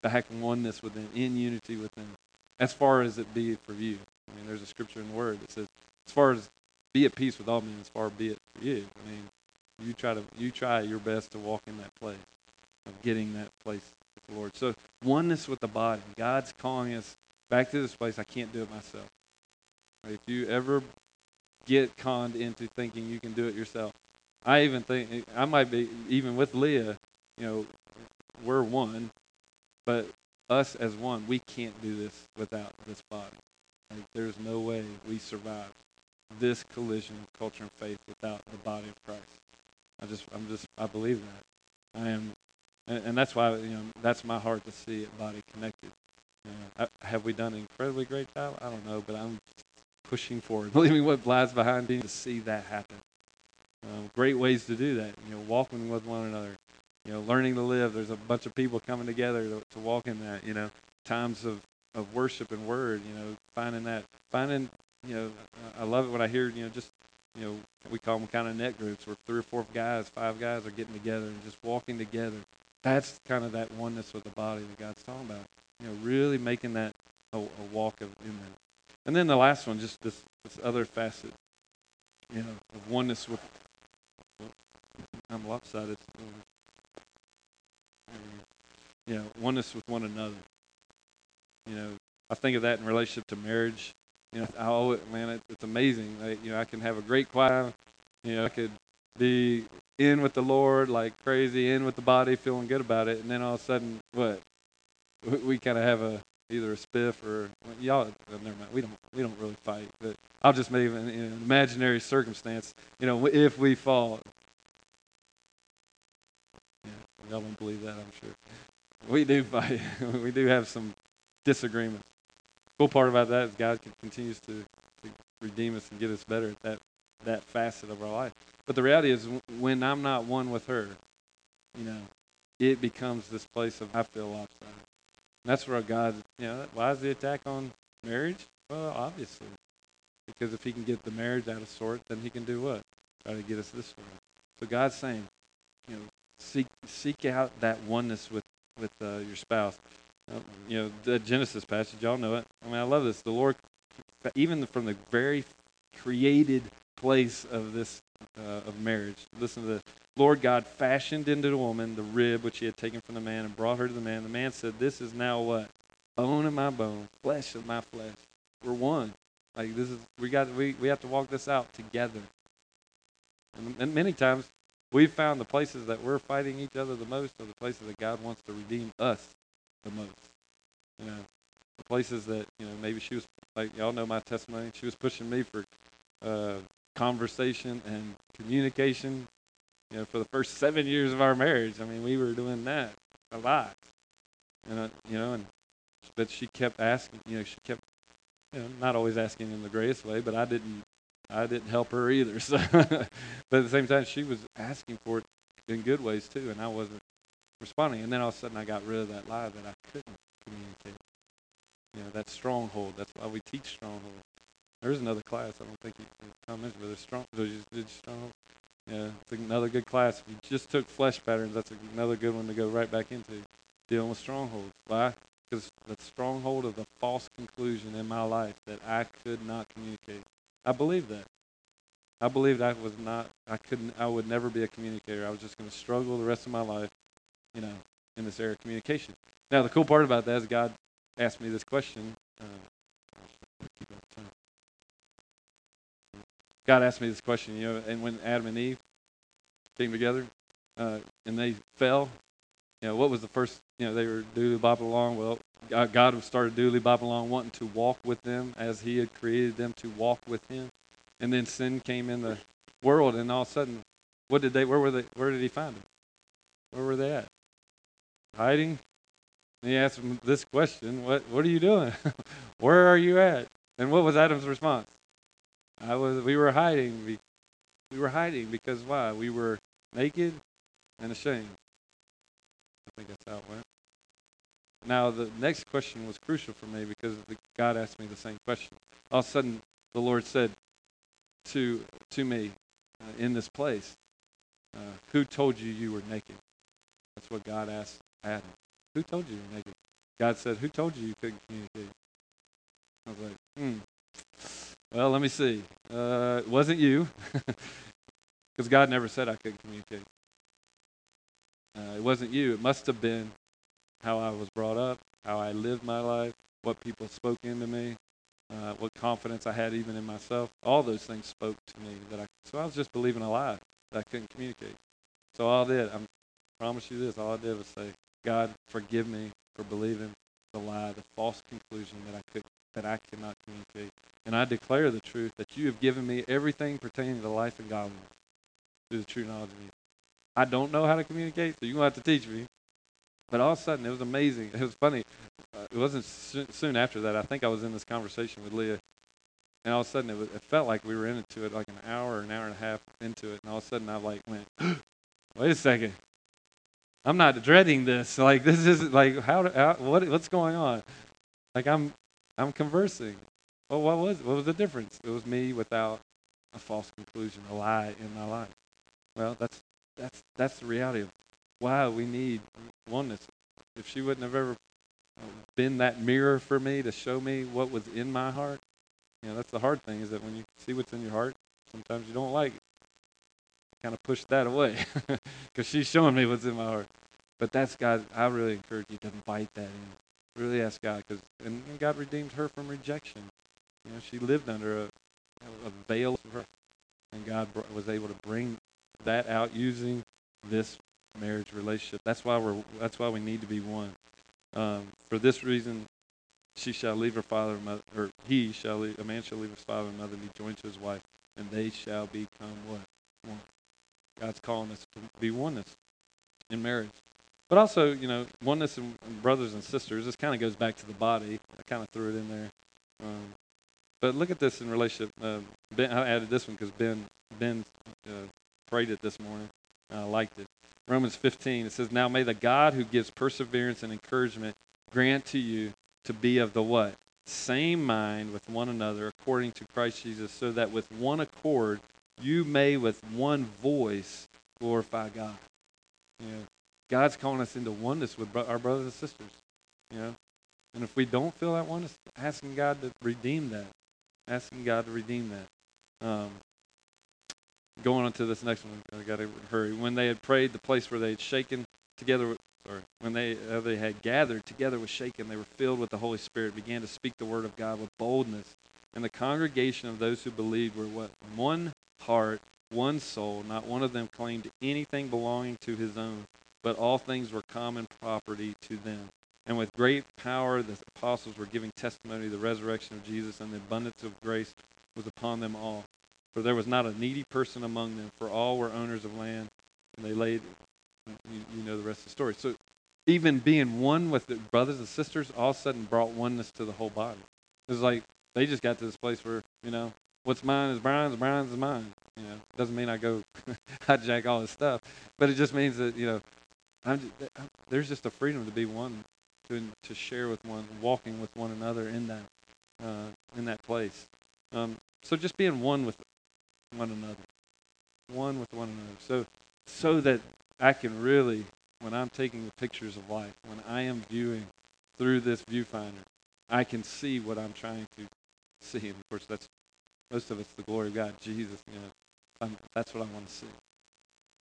back in oneness with Him, in unity with Him, as far as it be for you. I mean, there's a scripture in the Word that says, as far as be at peace with all men, as far be it for you. I mean, you try to you try your best to walk in that place of getting that place with the Lord. So oneness with the body. God's calling us back to this place. I can't do it myself. If you ever get conned into thinking you can do it yourself, I even think I might be even with Leah. You know, we're one, but us as one, we can't do this without this body. Like, there's no way we survive this collision of culture and faith without the body of Christ. I just, I'm just, I believe that. I am, and, and that's why, you know, that's my heart to see it body connected. You know, I, have we done an incredibly great job? I don't know, but I'm pushing forward, [LAUGHS] believing what lies behind me to see that happen. Um, great ways to do that. You know, walking with one another. You know, learning to live. There's a bunch of people coming together to, to walk in that. You know, times of of worship and word. You know, finding that, finding. You know, I love it when I hear. You know, just you know, we call them kind of net groups where three or four guys, five guys are getting together and just walking together. That's kind of that oneness with the body that God's talking about. You know, really making that a, a walk of in. And then the last one, just this, this other facet, you know, of oneness with. I'm lopsided. You know, oneness with one another. You know, I think of that in relationship to marriage you know, I oh man, it, it's amazing. Like, you know, I can have a great choir. You know, I could be in with the Lord like crazy, in with the body, feeling good about it, and then all of a sudden, what? We, we kind of have a either a spiff or well, y'all. Well, never mind. We don't we don't really fight, but I'll just make an, an imaginary circumstance. You know, if we fall. Yeah, y'all don't believe that, I'm sure. We do fight. [LAUGHS] we do have some disagreements cool part about that is God continues to, to redeem us and get us better at that that facet of our life. But the reality is, when I'm not one with her, you know, it becomes this place of I feel lopsided. That's where God, you know, why is the attack on marriage? Well, obviously, because if he can get the marriage out of sort, then he can do what? Try to get us this way. So God's saying, you know, seek seek out that oneness with with uh, your spouse. Um, you know, the Genesis passage, y'all know it. I mean, I love this. The Lord, even from the very created place of this uh, of marriage, listen to this. Lord God fashioned into the woman the rib which he had taken from the man and brought her to the man. The man said, "This is now what bone of my bone, flesh of my flesh. We're one. Like this is we got we we have to walk this out together. And, and many times we've found the places that we're fighting each other the most are the places that God wants to redeem us the most. You know, the places that you know maybe she was like y'all know my testimony. She was pushing me for uh, conversation and communication. You know, for the first seven years of our marriage, I mean, we were doing that a lot. And uh, you know, and but she kept asking. You know, she kept you know not always asking in the greatest way, but I didn't. I didn't help her either. [LAUGHS] So, but at the same time, she was asking for it in good ways too, and I wasn't responding. And then all of a sudden, I got rid of that lie that I couldn't communicate. You know, that stronghold. That's why we teach stronghold. There's another class. I don't think you, commented, but there's strong. So you stronghold. Yeah, it's another good class. If you just took flesh patterns, that's another good one to go right back into. Dealing with strongholds. Why? Because the stronghold of the false conclusion in my life that I could not communicate. I believe that. I believed I was not, I couldn't, I would never be a communicator. I was just going to struggle the rest of my life, you know, in this area of communication. Now, the cool part about that is God asked me this question. Uh, God asked me this question, you know, and when Adam and Eve came together uh, and they fell, you know, what was the first, you know, they were doodly bopping along. Well, God started doodly bopping along, wanting to walk with them as He had created them to walk with Him. And then sin came in the world, and all of a sudden, what did they? Where were they? Where did He find them? Where were they at? Hiding. And he asked them this question: What What are you doing? [LAUGHS] where are you at? And what was Adam's response? I was. We were hiding. We, we were hiding because why? We were naked and ashamed. I think that's how it went. Now, the next question was crucial for me because God asked me the same question. All of a sudden, the Lord said to, to me uh, in this place, uh, Who told you you were naked? That's what God asked Adam. Who told you you were naked? God said, Who told you you couldn't communicate? I was like, Hmm. Well, let me see. Uh, it wasn't you. [LAUGHS] Because God never said I couldn't communicate. Uh, it wasn't you. It must have been how I was brought up, how I lived my life, what people spoke into me, uh, what confidence I had even in myself. All those things spoke to me that I. So I was just believing a lie that I couldn't communicate. So all I did, I promise you this, all I did was say, God, forgive me for believing the lie, the false conclusion that I could that I cannot communicate. And I declare the truth that you have given me everything pertaining to life and godliness through the true knowledge of you. I don't know how to communicate, so you're going to have to teach me. But all of a sudden, it was amazing. It was funny. Uh, it wasn't soon after that. I think I was in this conversation with Leah, and all of a sudden, it, was, it felt like we were into it like an hour an hour and a half into it. And all of a sudden, I like went, [GASPS] "Wait a second, I'm not dreading this. Like this is like how, how what what's going on? Like I'm I'm conversing. Well, what was what was the difference? It was me without a false conclusion, a lie in my life. Well, that's that's that's the reality of why we need oneness. If she wouldn't have ever been that mirror for me to show me what was in my heart, you know, that's the hard thing is that when you see what's in your heart, sometimes you don't like it. Kind of push that away [LAUGHS] because she's showing me what's in my heart. But that's God. I really encourage you to invite that in. Really ask God because and, and God redeemed her from rejection. You know, she lived under a, a veil of her, and God was able to bring that out using this marriage relationship. That's why we're. That's why we need to be one. Um, for this reason, she shall leave her father and mother, or he shall leave. A man shall leave his father and mother and be joined to his wife, and they shall become what one. God's calling us to be oneness in marriage. But also, you know, oneness in brothers and sisters. This kind of goes back to the body. I kind of threw it in there. Um, but look at this in relationship. Uh, ben, I added this one because Ben Ben uh, prayed it this morning. I liked it. Romans 15, it says, Now may the God who gives perseverance and encouragement grant to you to be of the what? Same mind with one another according to Christ Jesus, so that with one accord you may with one voice glorify God. God's calling us into oneness with our brothers and sisters. You know, and if we don't feel that oneness, asking God to redeem that, asking God to redeem that. Um, going on to this next one, I got to hurry. When they had prayed, the place where they had shaken together, or when they uh, they had gathered together was shaken, they were filled with the Holy Spirit, began to speak the word of God with boldness. And the congregation of those who believed were what one heart, one soul. Not one of them claimed anything belonging to his own, but all things were common property to them. And with great power, the apostles were giving testimony of the resurrection of Jesus, and the abundance of grace was upon them all. For there was not a needy person among them, for all were owners of land, and they laid, you, you know the rest of the story. So even being one with the brothers and sisters all of a sudden brought oneness to the whole body. It was like they just got to this place where, you know, what's mine is Brian's, Brian's is mine. You know, It doesn't mean I go [LAUGHS] hijack all his stuff, but it just means that, you know, I'm just, there's just a freedom to be one, to, to share with one, walking with one another in that, uh, in that place. Um, so just being one with one another. one with one another. So, so that I can really, when I'm taking the pictures of life, when I am viewing through this viewfinder, I can see what I'm trying to see. And of course, that's most of it's the glory of God, Jesus. You know, I'm, that's what I want to see.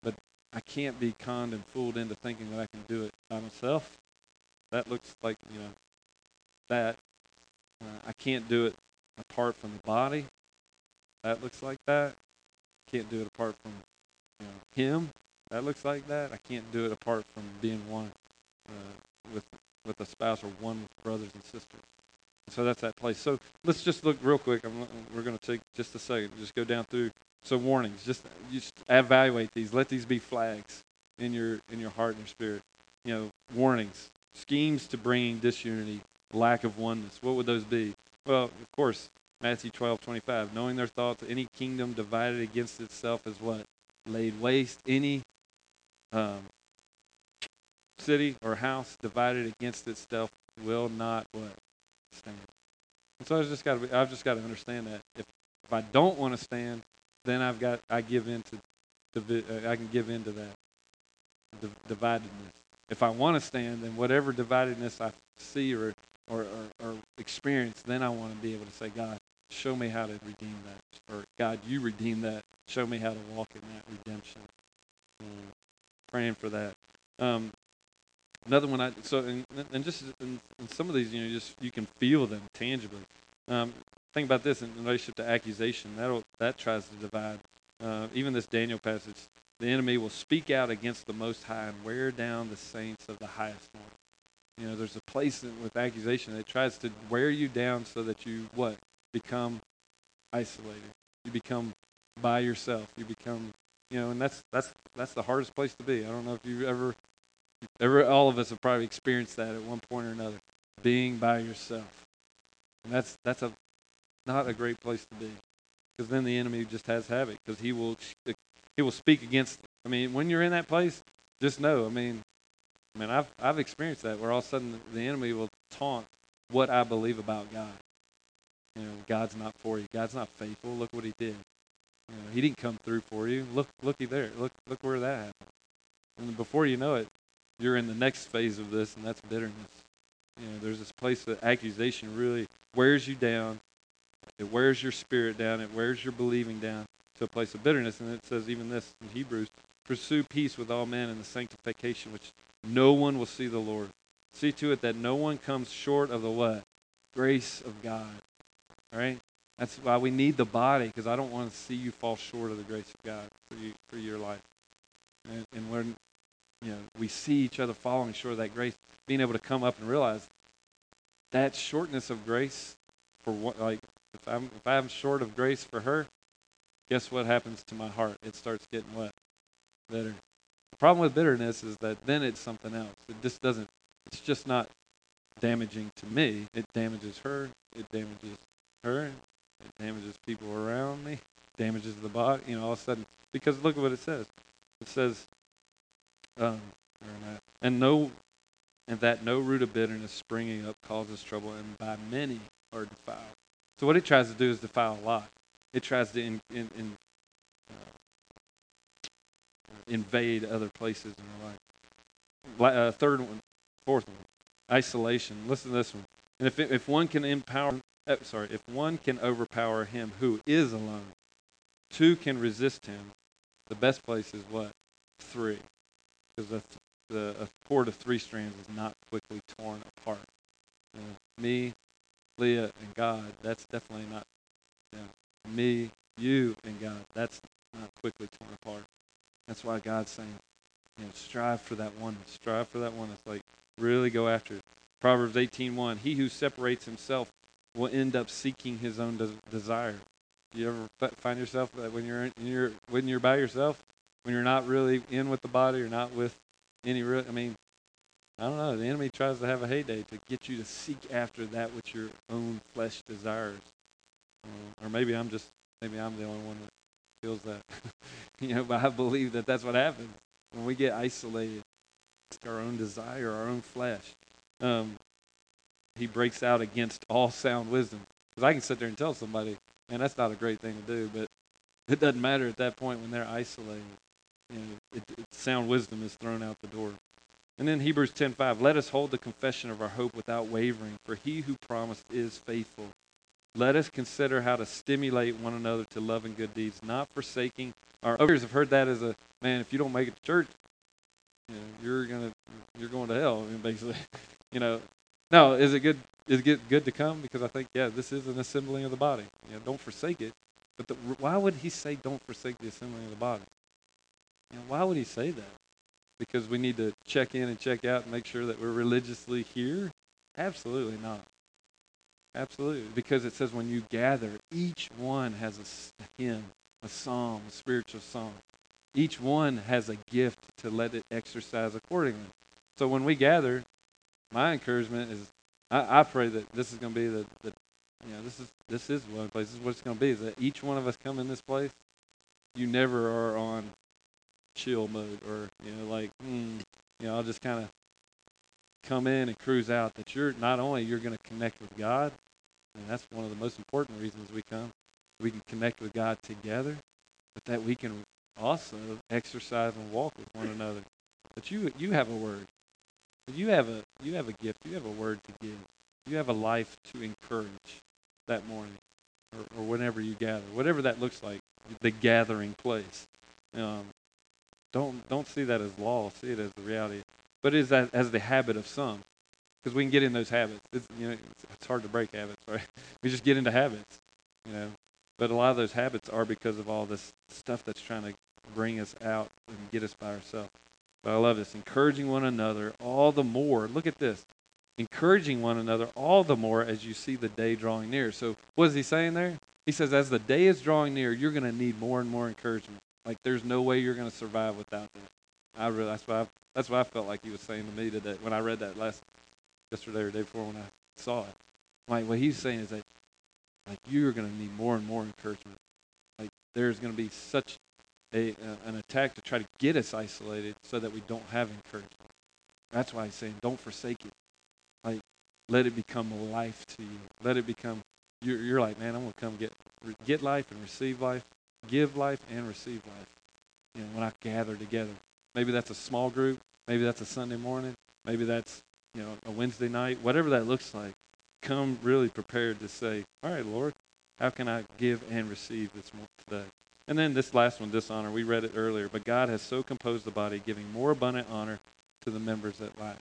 But I can't be conned and fooled into thinking that I can do it by myself. That looks like you know that. Uh, I can't do it apart from the body. That looks like that. Can't do it apart from you know, Him. That looks like that. I can't do it apart from being one uh, with with a spouse or one with brothers and sisters. So that's that place. So let's just look real quick. I'm, we're going to take just a second, just go down through. So warnings, just just evaluate these. Let these be flags in your in your heart and your spirit. You know, warnings, schemes to bringing disunity, lack of oneness. What would those be? Well, of course, Matthew 12, 25. Knowing their thoughts, any kingdom divided against itself is what? Laid waste. Any um, city or house divided against itself will not what? Stand. And so I've just got to I've just got to understand that if if I don't want to stand, then I've got I give in to, uh, I can give in to that dividedness. If I want to stand, then whatever dividedness I see or or, or, or experience, then I want to be able to say, God, show me how to redeem that. Or God, you redeem that. Show me how to walk in that redemption. Um, praying for that. Um, another one I so and, and just in, in, some of these, you know, just you can feel them tangibly. Um, think about this in relationship to accusation. That that tries to divide. Uh, even this Daniel passage, the enemy will speak out against the Most High and wear down the saints of the highest one. You know, there's a place with accusation that tries to wear you down so that you what become isolated. You become by yourself. You become, you know, and that's that's that's the hardest place to be. I don't know if you've ever all of us have probably experienced that at one point or another, being by yourself. And that's that's a not a great place to be, because then the enemy just has havoc. Because he will uh, he will speak against. I mean, when you're in that place, just know. I mean, I mean, I've I've experienced that where all of a sudden the enemy will taunt what I believe about God. You know, God's not for you. God's not faithful. Look what He did. You know, He didn't come through for you. Look, looky there. Look, look where that happened. And before you know it, you're in the next phase of this, and that's bitterness. You know, there's this place that accusation really wears you down. It wears your spirit down. It wears your believing down to a place of bitterness. And it says even this in Hebrews: pursue peace with all men and the sanctification which no one will see the Lord. See to it that no one comes short of the what? Grace of God. All right? That's why we need the body, because I don't want to see you fall short of the grace of God for you for your life. And, and when you know we see each other falling short of that grace, being able to come up and realize that shortness of grace for what like if I'm if I'm short of grace for her, guess what happens to my heart? It starts getting what? Better problem with bitterness is that then it's something else. It just doesn't, it's just not damaging to me. It damages her. It damages her. It damages people around me. Damages the body. You know, all of a sudden, because look at what it says. It says, um, and no, and that no root of bitterness springing up causes trouble, and by many are defiled. So what it tries to do is defile a lot. It tries to in, in, in invade other places in our life. Uh, third one, fourth one, isolation. Listen to this one. And if if one can empower, uh, sorry, if one can overpower him who is alone, two can resist him. The best place is what? Three, because the the a cord of three strands is not quickly torn apart. Uh, me, Leah, and God. That's definitely not. Yeah, me, you, and God. That's not quickly torn apart. That's why God's saying, you know, strive for that one. Strive for that oneness. Like, really go after it. Proverbs 18.1, he who separates himself will end up seeking his own des- desire. You ever find yourself that when you're, in, you're when you're by yourself, when you're not really in with the body or not with any real, I mean, I don't know. The enemy tries to have a heyday to get you to seek after that which your own flesh desires. Uh, or maybe I'm just, maybe I'm the only one that feels that. [LAUGHS] you know, but I believe that that's what happens when we get isolated. It's our own desire, our own flesh. Um, he breaks out against all sound wisdom. Because I can sit there and tell somebody, man, that's not a great thing to do, but It doesn't matter at that point when they're isolated. It, it, sound wisdom is thrown out the door. And then Hebrews 10:5, let us hold the confession of our hope without wavering, for he who promised is faithful. Let us consider how to stimulate one another to love and good deeds, not forsaking our others have heard that as a man, if you don't make it to church, you know, you're gonna you're going to hell, I [LAUGHS] mean, basically. You know. No, is it good is it good to come? Because I think, yeah, this is an assembling of the body. You know, don't forsake it. But the, why would he say don't forsake the assembling of the body? Why would he say that? Because we need to check in and check out and make sure that we're religiously here? Absolutely not. Absolutely. Because it says when you gather, each one has a, a hymn, a psalm, a spiritual song. Each one has a gift to let it exercise accordingly. So when we gather, my encouragement is I, I pray that this is going to be the, the you know, this is this is one place. This is what it's going to be. Is that each one of us come in this place, you never are on chill mode or you know like mm, you know I'll just kind of come in and cruise out. That you're not only you're going to connect with God, and that's one of the most important reasons we come. We can connect with God together, but that we can also exercise and walk with one another. But you you have a word. You have a you have a gift. You have a word to give. You have a life to encourage that morning, or, or whenever you gather, whatever that looks like, the gathering place. Um, don't don't see that as law. See it as the reality. But it is as, as the habit of some, because we can get in those habits. It's, you know, it's, it's hard to break habits, right? [LAUGHS] We just get into habits, you know. But a lot of those habits are because of all this stuff that's trying to bring us out and get us by ourselves. But I love this. Encouraging one another all the more. Look at this. Encouraging one another all the more as you see the day drawing near. So, what is he saying there? He says, as the day is drawing near, you're going to need more and more encouragement. Like, there's no way you're going to survive without that. I really, that's what I, that's what I felt like he was saying to me today when I read that last yesterday or day before when I saw it. Like, what he's saying is that, like, you're going to need more and more encouragement. Like, there's going to be such a, uh, an attack to try to get us isolated so that we don't have encouragement. That's why he's saying, don't forsake it. Like, let it become a life to you. Let it become, you're, you're like, man, I'm to come get, get life and receive life, give life and receive life. You know, when I gather together. Maybe that's a small group. Maybe that's a Sunday morning. Maybe that's, you know, a Wednesday night. Whatever that looks like, come really prepared to say, all right, Lord, how can I give and receive this today? And then this last one, dishonor. We read it earlier. But God has so composed the body, giving more abundant honor to the members that lack.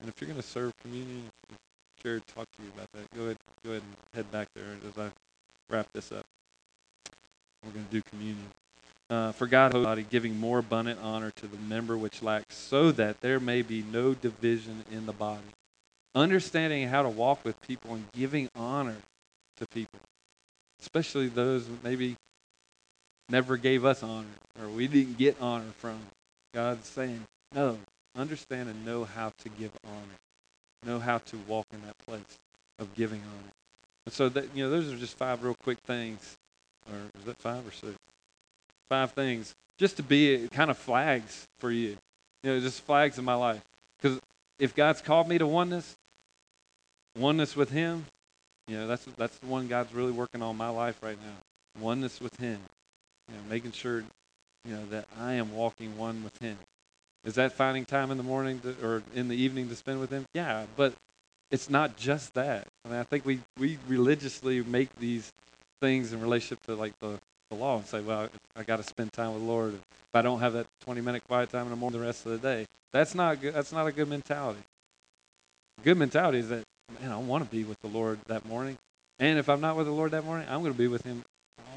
And if you're going to serve communion, Jared talk to you about that. Go ahead, go ahead and head back there as I wrap this up. We're going to do communion. Uh, for God, body, giving more abundant honor to the member which lacks, so that there may be no division in the body. Understanding how to walk with people and giving honor to people, especially those maybe never gave us honor or we didn't get honor from. God's saying, no, understand and know how to give honor. Know how to walk in that place of giving honor. And so that you know, those are just five real quick things. Or is that five or six? Five things. Just to be kind of flags for you. You know, just flags in my life. Because if God's called me to oneness, oneness with Him, you know, that's that's the one God's really working on my life right now. Oneness with Him. You know, making sure, you know, that I am walking one with Him. Is that finding time in the morning to, or in the evening to spend with Him? Yeah, but it's not just that. I mean, I think we we religiously make these things in relationship to like the, the law and say, well, I got to spend time with the Lord. If I don't have that 20 minute quiet time in the morning, the rest of the day, that's not good. That's not a good mentality. Good mentality is that man, I want to be with the Lord that morning, and if I'm not with the Lord that morning, I'm going to be with Him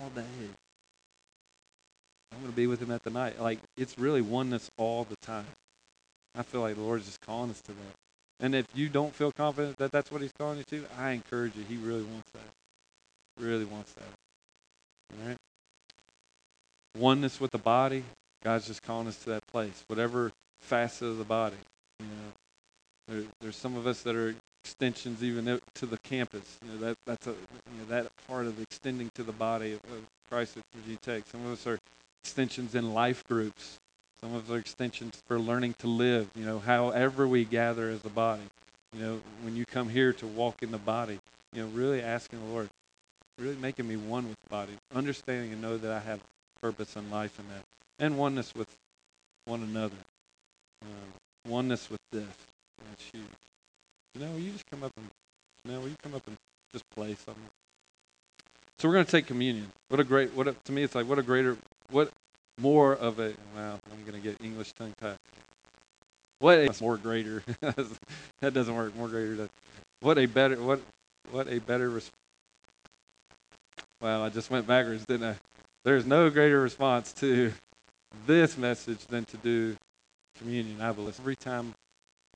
all day. I'm going to be with him at the night. Like, it's really oneness all the time. I feel like the Lord's just calling us to that. And if you don't feel confident that that's what he's calling you to, I encourage you. He really wants that. Really wants that. All right? Oneness with the body, God's just calling us to that place. Whatever facet of the body. You know, there, there's some of us that are extensions even to the campus. You know, that that's a you know, that part of extending to the body of, of Christ at Virginia Tech. Some of us are extensions in life groups. Some of us are extensions for learning to live, you know, however we gather as a body. You know, when you come here to walk in the body, you know, really asking the Lord, really making me one with the body, understanding and know that I have purpose in life in that, and oneness with one another, uh, oneness with this. That's huge. You know, you just come up and, you know, will you come up and just play something? So we're going to take communion. What a great, what a, to me, it's like, what a greater, what more of a, wow, I'm going to get English tongue tied. What a more greater, [LAUGHS] that doesn't work, more greater. What a better, what, what a better, res- wow, I just went backwards, didn't I? There's no greater response to this message than to do communion, I believe. Every time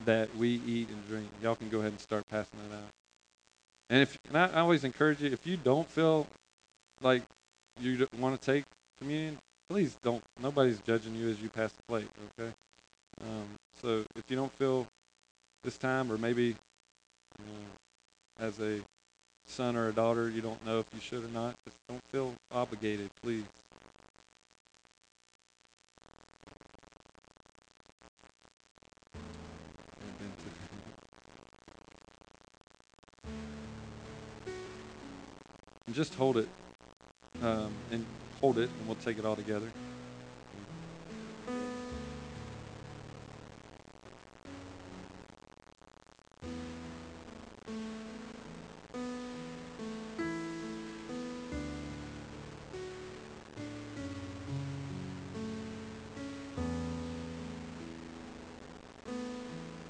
that we eat and drink, y'all can go ahead and start passing that out. And if and I always encourage you, if you don't feel like you want to take communion, please don't. Nobody's judging you as you pass the plate. Okay. Um, so if you don't feel this time, or maybe you know, as a son or a daughter, you don't know if you should or not, just don't feel obligated, please. And just hold it, um, and hold it, and we'll take it all together.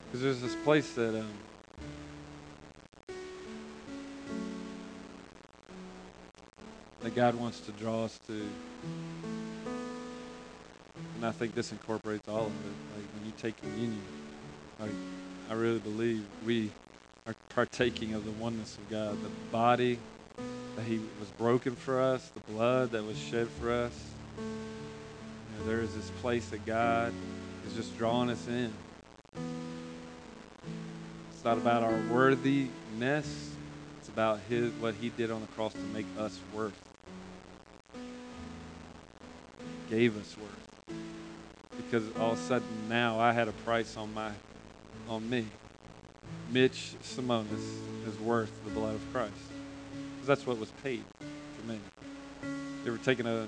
Because there's this place that um, that God wants to draw us to. And I think this incorporates all of it. Like when you take communion, like I really believe we are partaking of the oneness of God. The body that He was broken for us, the blood that was shed for us. You know, there is this place that God is just drawing us in. It's not about our worthiness. It's about his what he did on the cross to make us worth. Gave us worth. Because all of a sudden now I had a price on my on me. Mitch Simonis is worth the blood of Christ. Because that's what was paid for me. You were taking a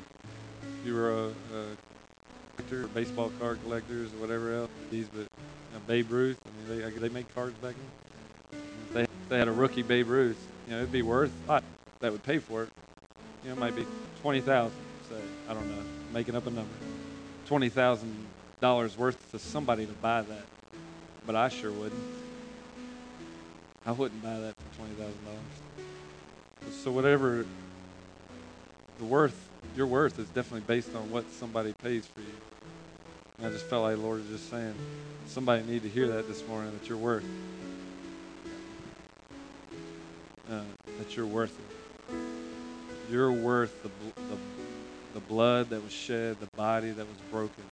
you were a, a collector, baseball card collectors or whatever else. These but Babe Ruth. I mean, they uh, they make cards back then. If they, they had a rookie Babe Ruth, you know, it'd be worth. That would pay for it. You know, it might be twenty thousand. Say, I don't know, making up a number. Twenty thousand dollars worth to somebody to buy that, but I sure wouldn't. I wouldn't buy that for twenty thousand dollars. So whatever the worth, your worth is definitely based on what somebody pays for you. And I just felt like the Lord was just saying, somebody need to hear that this morning that you're worth. Uh, that you're worth it. You're worth the, the, the blood that was shed, the body that was broken.